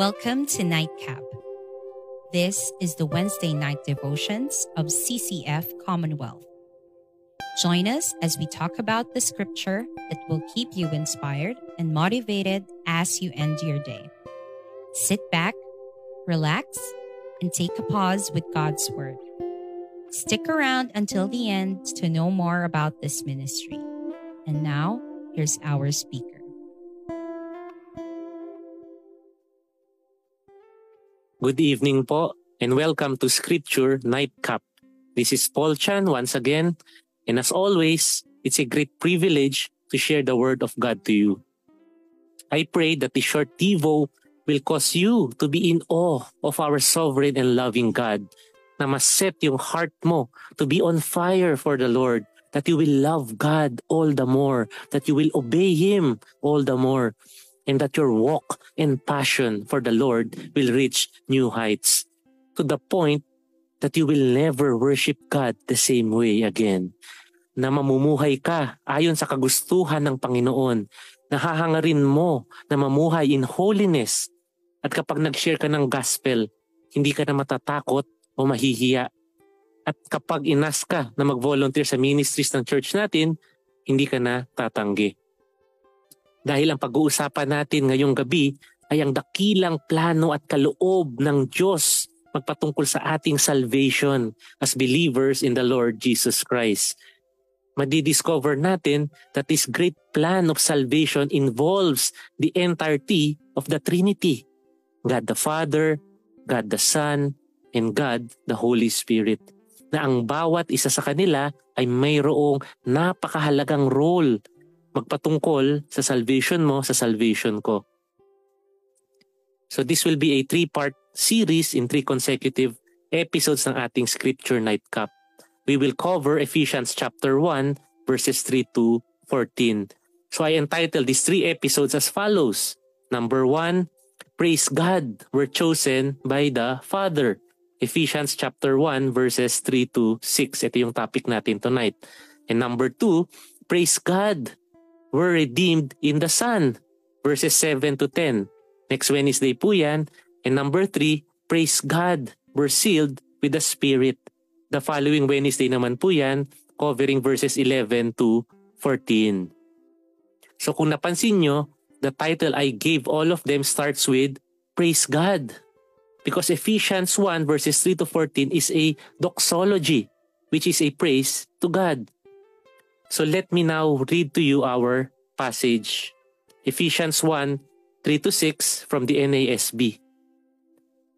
Welcome to Nightcap. This is the Wednesday night devotions of CCF Commonwealth. Join us as we talk about the scripture that will keep you inspired and motivated as you end your day. Sit back, relax, and take a pause with God's Word. Stick around until the end to know more about this ministry. And now, here's our speaker. Good evening po and welcome to Scripture Nightcap. This is Paul Chan once again and as always, it's a great privilege to share the Word of God to you. I pray that the short Devo will cause you to be in awe of our sovereign and loving God na maset yung heart mo to be on fire for the Lord that you will love God all the more, that you will obey Him all the more, and that your walk and passion for the Lord will reach new heights to the point that you will never worship God the same way again. Na mamumuhay ka ayon sa kagustuhan ng Panginoon. Nahahangarin mo na mamuhay in holiness. At kapag nag-share ka ng gospel, hindi ka na matatakot o mahihiya. At kapag inas ka na mag-volunteer sa ministries ng church natin, hindi ka na tatanggi. Dahil ang pag-uusapan natin ngayong gabi ay ang dakilang plano at kaloob ng Diyos magpatungkol sa ating salvation as believers in the Lord Jesus Christ. Madidiscover natin that this great plan of salvation involves the entirety of the Trinity. God the Father, God the Son, and God the Holy Spirit. Na ang bawat isa sa kanila ay mayroong napakahalagang role magpatungkol sa salvation mo, sa salvation ko. So this will be a three-part series in three consecutive episodes ng ating Scripture Nightcap. We will cover Ephesians chapter 1 verses 3 to 14. So I entitled these three episodes as follows. Number 1, Praise God, we're chosen by the Father. Ephesians chapter 1 verses 3 to 6. Ito yung topic natin tonight. And number 2, Praise God, were redeemed in the Son. Verses 7 to 10. Next Wednesday po yan. And number 3, praise God, were sealed with the Spirit. The following Wednesday naman po yan, covering verses 11 to 14. So kung napansin nyo, the title I gave all of them starts with Praise God. Because Ephesians 1 verses 3 to 14 is a doxology, which is a praise to God. So let me now read to you our passage. Ephesians 1, 3 to 6 from the NASB.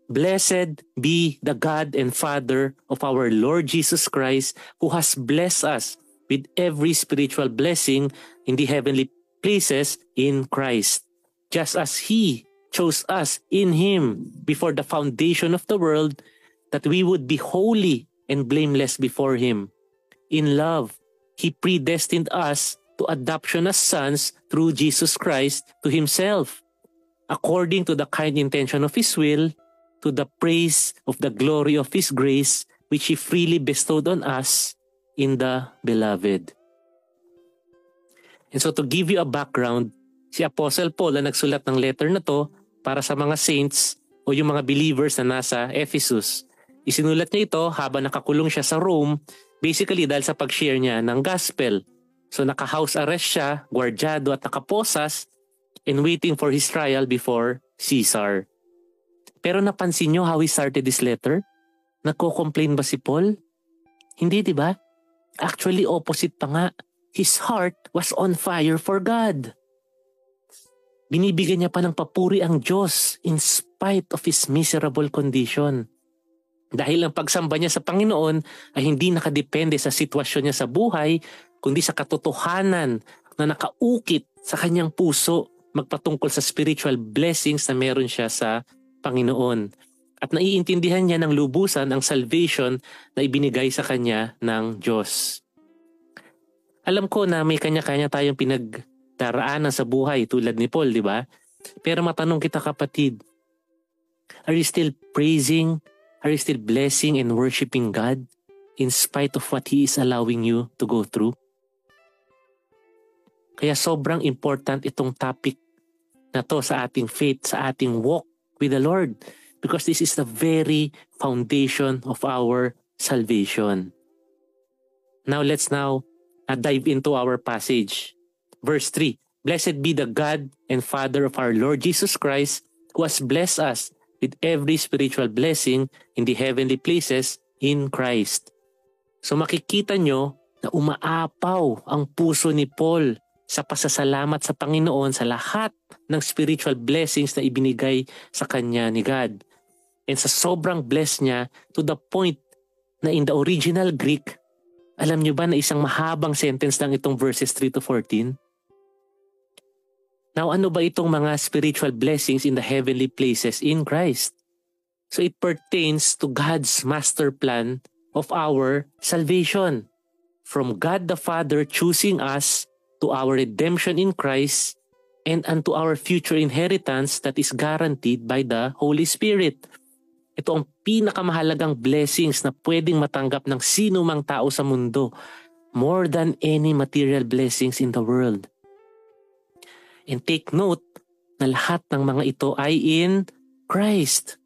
Blessed be the God and Father of our Lord Jesus Christ, who has blessed us with every spiritual blessing in the heavenly places in Christ, just as He chose us in Him before the foundation of the world, that we would be holy and blameless before Him. In love, He predestined us to adoption as sons through Jesus Christ to Himself, according to the kind intention of His will, to the praise of the glory of His grace, which He freely bestowed on us in the Beloved. And so to give you a background, si Apostle Paul na nagsulat ng letter na to para sa mga saints o yung mga believers na nasa Ephesus. Isinulat niya ito habang nakakulong siya sa Rome Basically dahil sa pag-share niya ng gospel. So naka-house arrest siya, gwardyado at nakaposas and waiting for his trial before Caesar. Pero napansin niyo how he started this letter? Nagko-complain ba si Paul? Hindi, di ba? Actually, opposite pa nga. His heart was on fire for God. Binibigyan niya pa ng papuri ang Diyos in spite of his miserable condition. Dahil ang pagsamba niya sa Panginoon ay hindi nakadepende sa sitwasyon niya sa buhay, kundi sa katotohanan na nakaukit sa kanyang puso magpatungkol sa spiritual blessings na meron siya sa Panginoon. At naiintindihan niya ng lubusan ang salvation na ibinigay sa kanya ng Diyos. Alam ko na may kanya-kanya tayong pinagdaraanan sa buhay tulad ni Paul, di ba? Pero matanong kita kapatid, are you still praising Are you still blessing and worshiping God in spite of what He is allowing you to go through? Kaya sobrang important itong topic na to sa ating faith, sa ating walk with the Lord because this is the very foundation of our salvation. Now let's now uh, dive into our passage. Verse 3 Blessed be the God and Father of our Lord Jesus Christ, who has blessed us with every spiritual blessing in the heavenly places in Christ. So makikita nyo na umaapaw ang puso ni Paul sa pasasalamat sa Panginoon sa lahat ng spiritual blessings na ibinigay sa kanya ni God. And sa sobrang bless niya to the point na in the original Greek, alam nyo ba na isang mahabang sentence lang itong verses 3 to 14? Now ano ba itong mga spiritual blessings in the heavenly places in Christ? So it pertains to God's master plan of our salvation. From God the Father choosing us to our redemption in Christ and unto our future inheritance that is guaranteed by the Holy Spirit. Ito ang pinakamahalagang blessings na pwedeng matanggap ng sino mang tao sa mundo more than any material blessings in the world. And take note na lahat ng mga ito ay in Christ.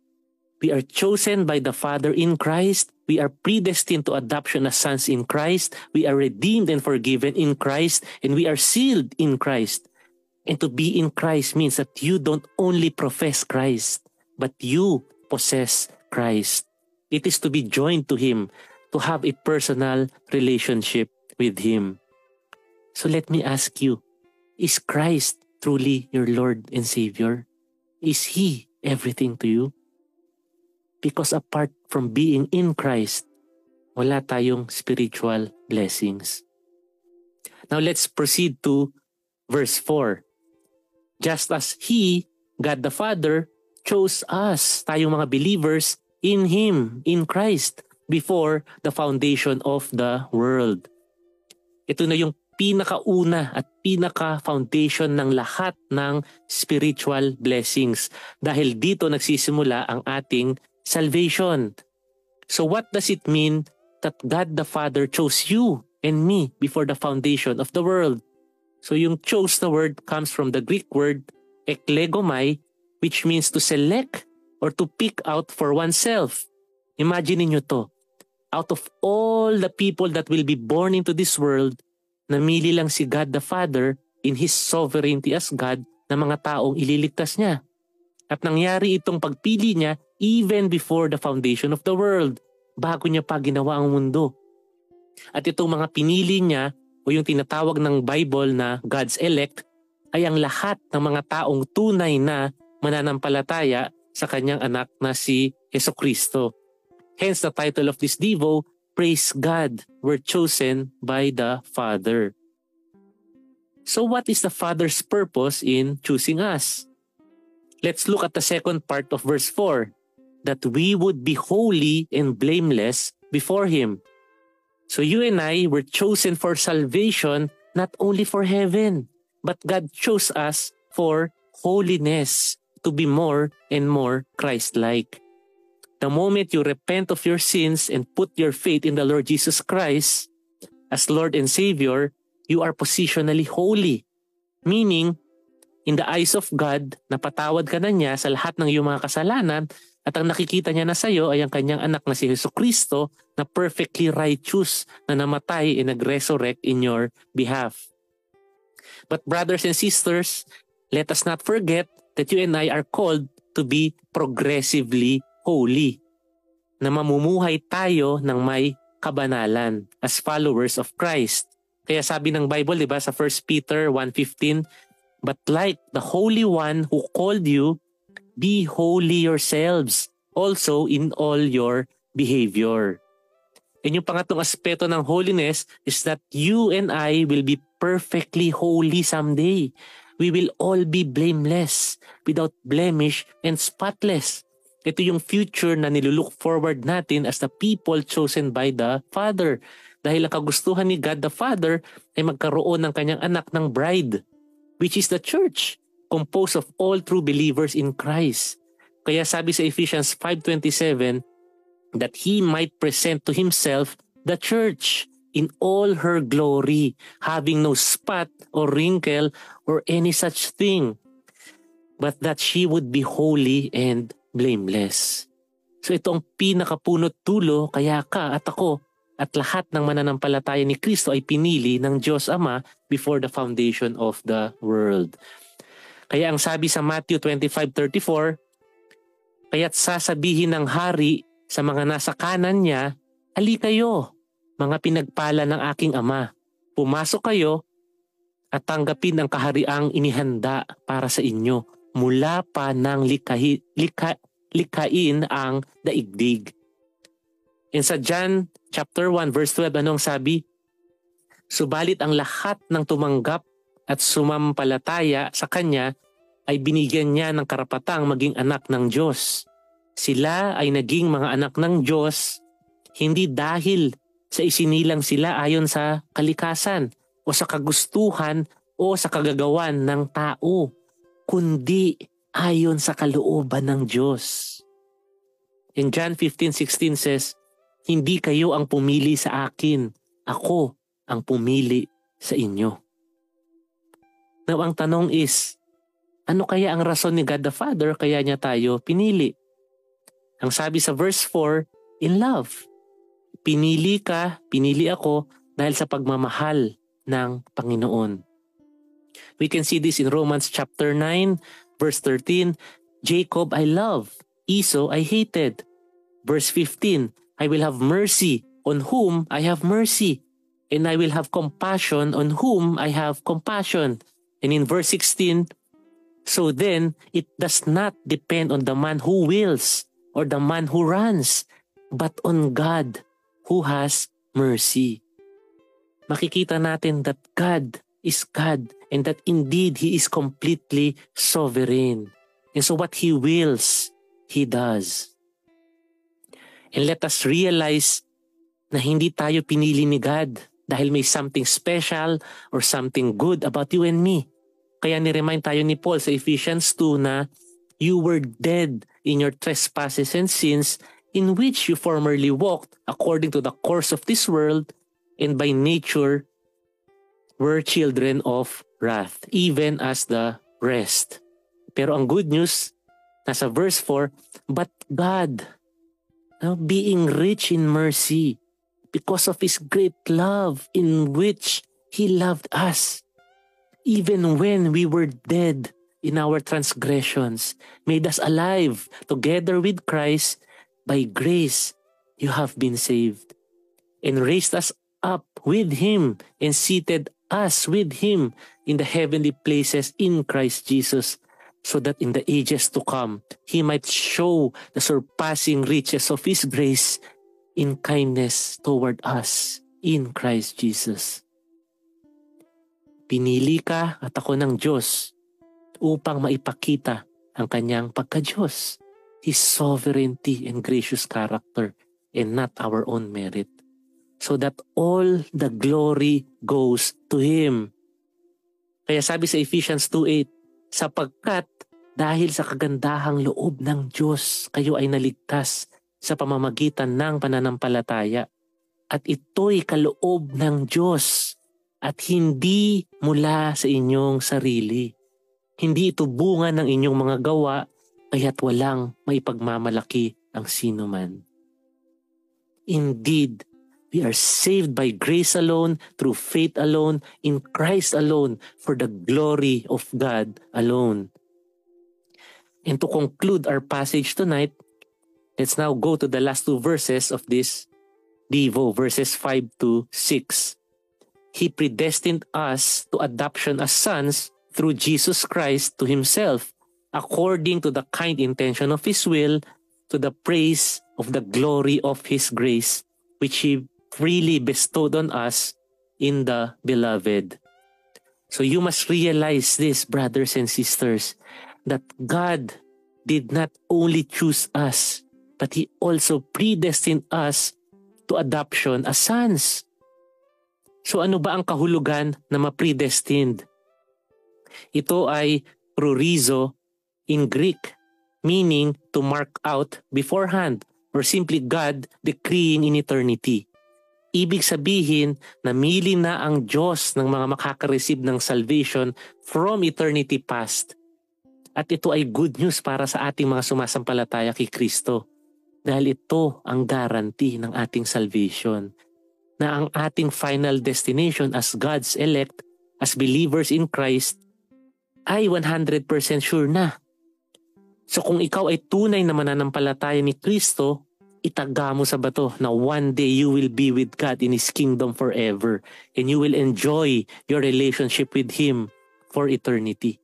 We are chosen by the Father in Christ. We are predestined to adoption as sons in Christ. We are redeemed and forgiven in Christ. And we are sealed in Christ. And to be in Christ means that you don't only profess Christ, but you possess Christ. It is to be joined to Him, to have a personal relationship with Him. So let me ask you, is Christ truly your Lord and Savior? Is He everything to you? Because apart from being in Christ, wala tayong spiritual blessings. Now let's proceed to verse 4. Just as He, God the Father, chose us, tayong mga believers, in Him, in Christ, before the foundation of the world. Ito na yung pinakauna at pinaka-foundation ng lahat ng spiritual blessings dahil dito nagsisimula ang ating salvation. So what does it mean that God the Father chose you and me before the foundation of the world? So yung chose na word comes from the Greek word eklegomai which means to select or to pick out for oneself. Imagine niyo to. Out of all the people that will be born into this world, namili lang si God the Father in His sovereignty as God na mga taong ililigtas niya. At nangyari itong pagpili niya even before the foundation of the world, bago niya pa ginawa ang mundo. At itong mga pinili niya o yung tinatawag ng Bible na God's elect ay ang lahat ng mga taong tunay na mananampalataya sa kanyang anak na si Yeso Kristo. Hence the title of this Devo, Praise God, we're chosen by the Father. So what is the Father's purpose in choosing us? Let's look at the second part of verse 4 that we would be holy and blameless before Him. So you and I were chosen for salvation, not only for heaven, but God chose us for holiness to be more and more Christ-like. The moment you repent of your sins and put your faith in the Lord Jesus Christ as Lord and Savior, you are positionally holy. Meaning, in the eyes of God, napatawad ka na niya sa lahat ng iyong mga kasalanan at ang nakikita niya na sa iyo ay ang kanyang anak na si Yesu Kristo na perfectly righteous na namatay and nag-resurrect in your behalf. But brothers and sisters, let us not forget that you and I are called to be progressively holy. Na mamumuhay tayo ng may kabanalan as followers of Christ. Kaya sabi ng Bible, di ba, sa 1 Peter 1.15, But like the Holy One who called you, be holy yourselves also in all your behavior. And yung pangatlong aspeto ng holiness is that you and I will be perfectly holy someday. We will all be blameless, without blemish, and spotless. Ito yung future na nilulook forward natin as the people chosen by the Father. Dahil ang kagustuhan ni God the Father ay magkaroon ng kanyang anak ng bride, which is the church composed of all true believers in Christ. Kaya sabi sa Ephesians 5.27 that He might present to Himself the church in all her glory, having no spot or wrinkle or any such thing. but that she would be holy and blameless. So ito ang pinakapunot tulo kaya ka at ako at lahat ng mananampalataya ni Kristo ay pinili ng Diyos Ama before the foundation of the world. Kaya ang sabi sa Matthew 25.34, Kaya't sasabihin ng hari sa mga nasa kanan niya, Ali kayo, mga pinagpala ng aking ama. Pumasok kayo at tanggapin ang kahariang inihanda para sa inyo mula pa ng likahi, lika, likain ang daigdig. In sa John chapter 1 verse 12 anong sabi? Subalit ang lahat ng tumanggap at sumampalataya sa kanya ay binigyan niya ng karapatang maging anak ng Diyos. Sila ay naging mga anak ng Diyos hindi dahil sa isinilang sila ayon sa kalikasan o sa kagustuhan o sa kagagawan ng tao, kundi ayon sa kalooban ng Diyos. In John 15:16 says, Hindi kayo ang pumili sa akin, ako ang pumili sa inyo. Now ang tanong is, ano kaya ang rason ni God the Father kaya niya tayo pinili? Ang sabi sa verse 4, in love. Pinili ka, pinili ako dahil sa pagmamahal ng Panginoon. We can see this in Romans chapter 9, verse 13. Jacob I love, Esau I hated. Verse 15, I will have mercy on whom I have mercy, and I will have compassion on whom I have compassion. And in verse 16, so then it does not depend on the man who wills or the man who runs, but on God who has mercy. Makikita natin that God is God and that indeed He is completely sovereign. And so what He wills, He does. And let us realize na hindi tayo pinili ni God dahil may something special or something good about you and me. Kaya ni-remind tayo ni Paul sa Ephesians 2 na you were dead in your trespasses and sins in which you formerly walked according to the course of this world and by nature were children of wrath, even as the rest. Pero ang good news, nasa verse 4, But God, uh, being rich in mercy, because of His great love in which He loved us, even when we were dead in our transgressions, made us alive together with Christ, by grace you have been saved, and raised us up with Him and seated us with Him in the heavenly places in Christ Jesus, so that in the ages to come, He might show the surpassing riches of His grace in kindness toward us in Christ Jesus. Pinili ka at ako ng Diyos upang maipakita ang kanyang pagka-Diyos, His sovereignty and gracious character, and not our own merit so that all the glory goes to Him. Kaya sabi sa Ephesians 2.8, sapagkat dahil sa kagandahang loob ng Diyos, kayo ay naligtas sa pamamagitan ng pananampalataya. At ito'y kaloob ng Diyos at hindi mula sa inyong sarili. Hindi ito bunga ng inyong mga gawa, kaya't walang maipagmamalaki ang sino man. Indeed, We are saved by grace alone, through faith alone, in Christ alone, for the glory of God alone. And to conclude our passage tonight, let's now go to the last two verses of this Devo, verses 5 to 6. He predestined us to adoption as sons through Jesus Christ to Himself, according to the kind intention of His will, to the praise of the glory of His grace, which He freely bestowed on us in the beloved. So you must realize this, brothers and sisters, that God did not only choose us, but He also predestined us to adoption as sons. So ano ba ang kahulugan na ma-predestined? Ito ay prorizo in Greek, meaning to mark out beforehand or simply God decreeing in eternity. Ibig sabihin, namili na ang Diyos ng mga makaka-receive ng salvation from eternity past. At ito ay good news para sa ating mga sumasampalataya kay Kristo. Dahil ito ang guarantee ng ating salvation. Na ang ating final destination as God's elect, as believers in Christ, ay 100% sure na. So kung ikaw ay tunay na mananampalataya ni Kristo, itaga mo sa bato na one day you will be with God in His kingdom forever and you will enjoy your relationship with Him for eternity.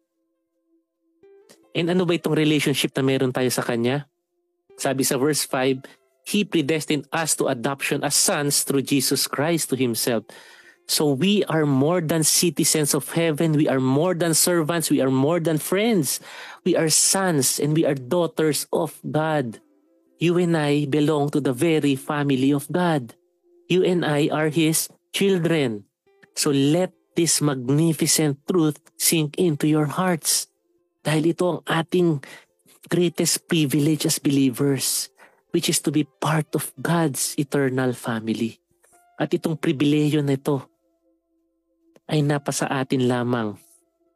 And ano ba itong relationship na meron tayo sa Kanya? Sabi sa verse 5, He predestined us to adoption as sons through Jesus Christ to Himself. So we are more than citizens of heaven. We are more than servants. We are more than friends. We are sons and we are daughters of God. You and I belong to the very family of God. You and I are His children. So let this magnificent truth sink into your hearts. Dahil ito ang ating greatest privilege as believers, which is to be part of God's eternal family. At itong pribileyo na ito ay napasa atin lamang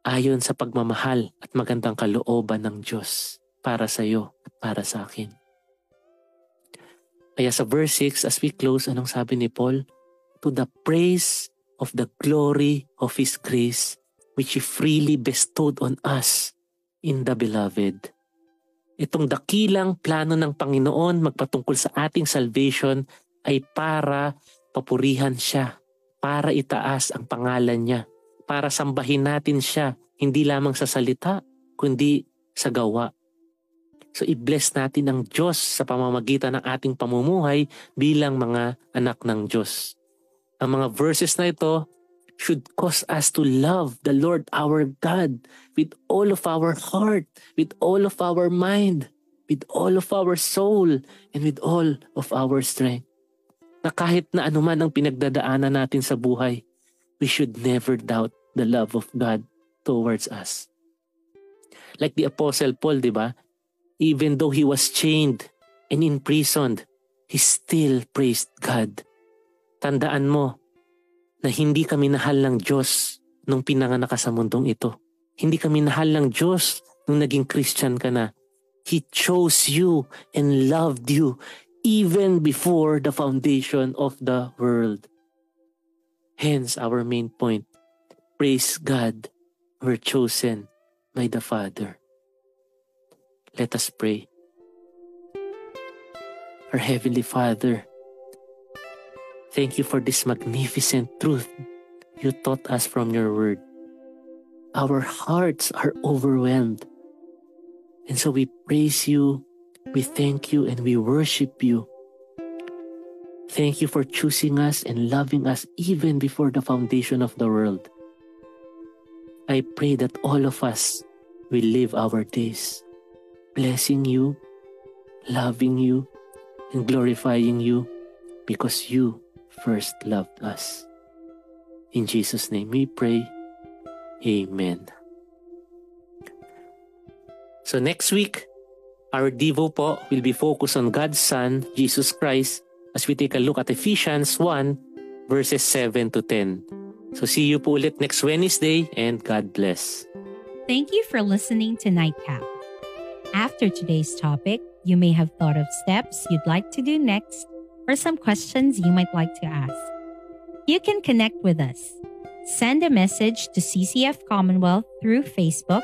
ayon sa pagmamahal at magandang kalooban ng Diyos para sa iyo at para sa akin. Kaya sa verse 6, as we close, anong sabi ni Paul? To the praise of the glory of His grace, which He freely bestowed on us in the beloved. Itong dakilang plano ng Panginoon magpatungkol sa ating salvation ay para papurihan siya, para itaas ang pangalan niya, para sambahin natin siya, hindi lamang sa salita, kundi sa gawa. So i-bless natin ang Diyos sa pamamagitan ng ating pamumuhay bilang mga anak ng Diyos. Ang mga verses na ito should cause us to love the Lord our God with all of our heart, with all of our mind, with all of our soul, and with all of our strength. Na kahit na anuman ang pinagdadaanan natin sa buhay, we should never doubt the love of God towards us. Like the Apostle Paul, di ba? Even though he was chained and imprisoned, he still praised God. Tandaan mo, na hindi kami nahal ng Diyos nung pinanganak ka sa mundong ito. Hindi kami nahal ng Diyos nung naging Christian ka na. He chose you and loved you even before the foundation of the world. Hence our main point. Praise God, we're chosen by the Father. Let us pray. Our Heavenly Father, Thank you for this magnificent truth you taught us from your word. Our hearts are overwhelmed. And so we praise you, we thank you, and we worship you. Thank you for choosing us and loving us even before the foundation of the world. I pray that all of us will live our days blessing you, loving you, and glorifying you because you first loved us. In Jesus' name we pray. Amen. So next week, our Devo po will be focused on God's Son, Jesus Christ, as we take a look at Ephesians 1 verses 7 to 10. So see you po ulit next Wednesday and God bless. Thank you for listening to Nightcap. After today's topic, you may have thought of steps you'd like to do next or some questions you might like to ask. You can connect with us. Send a message to CCF Commonwealth through Facebook,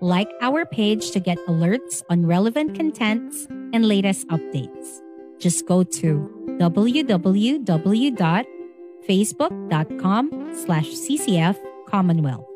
like our page to get alerts on relevant contents and latest updates. Just go to www.facebook.com slash CCF Commonwealth.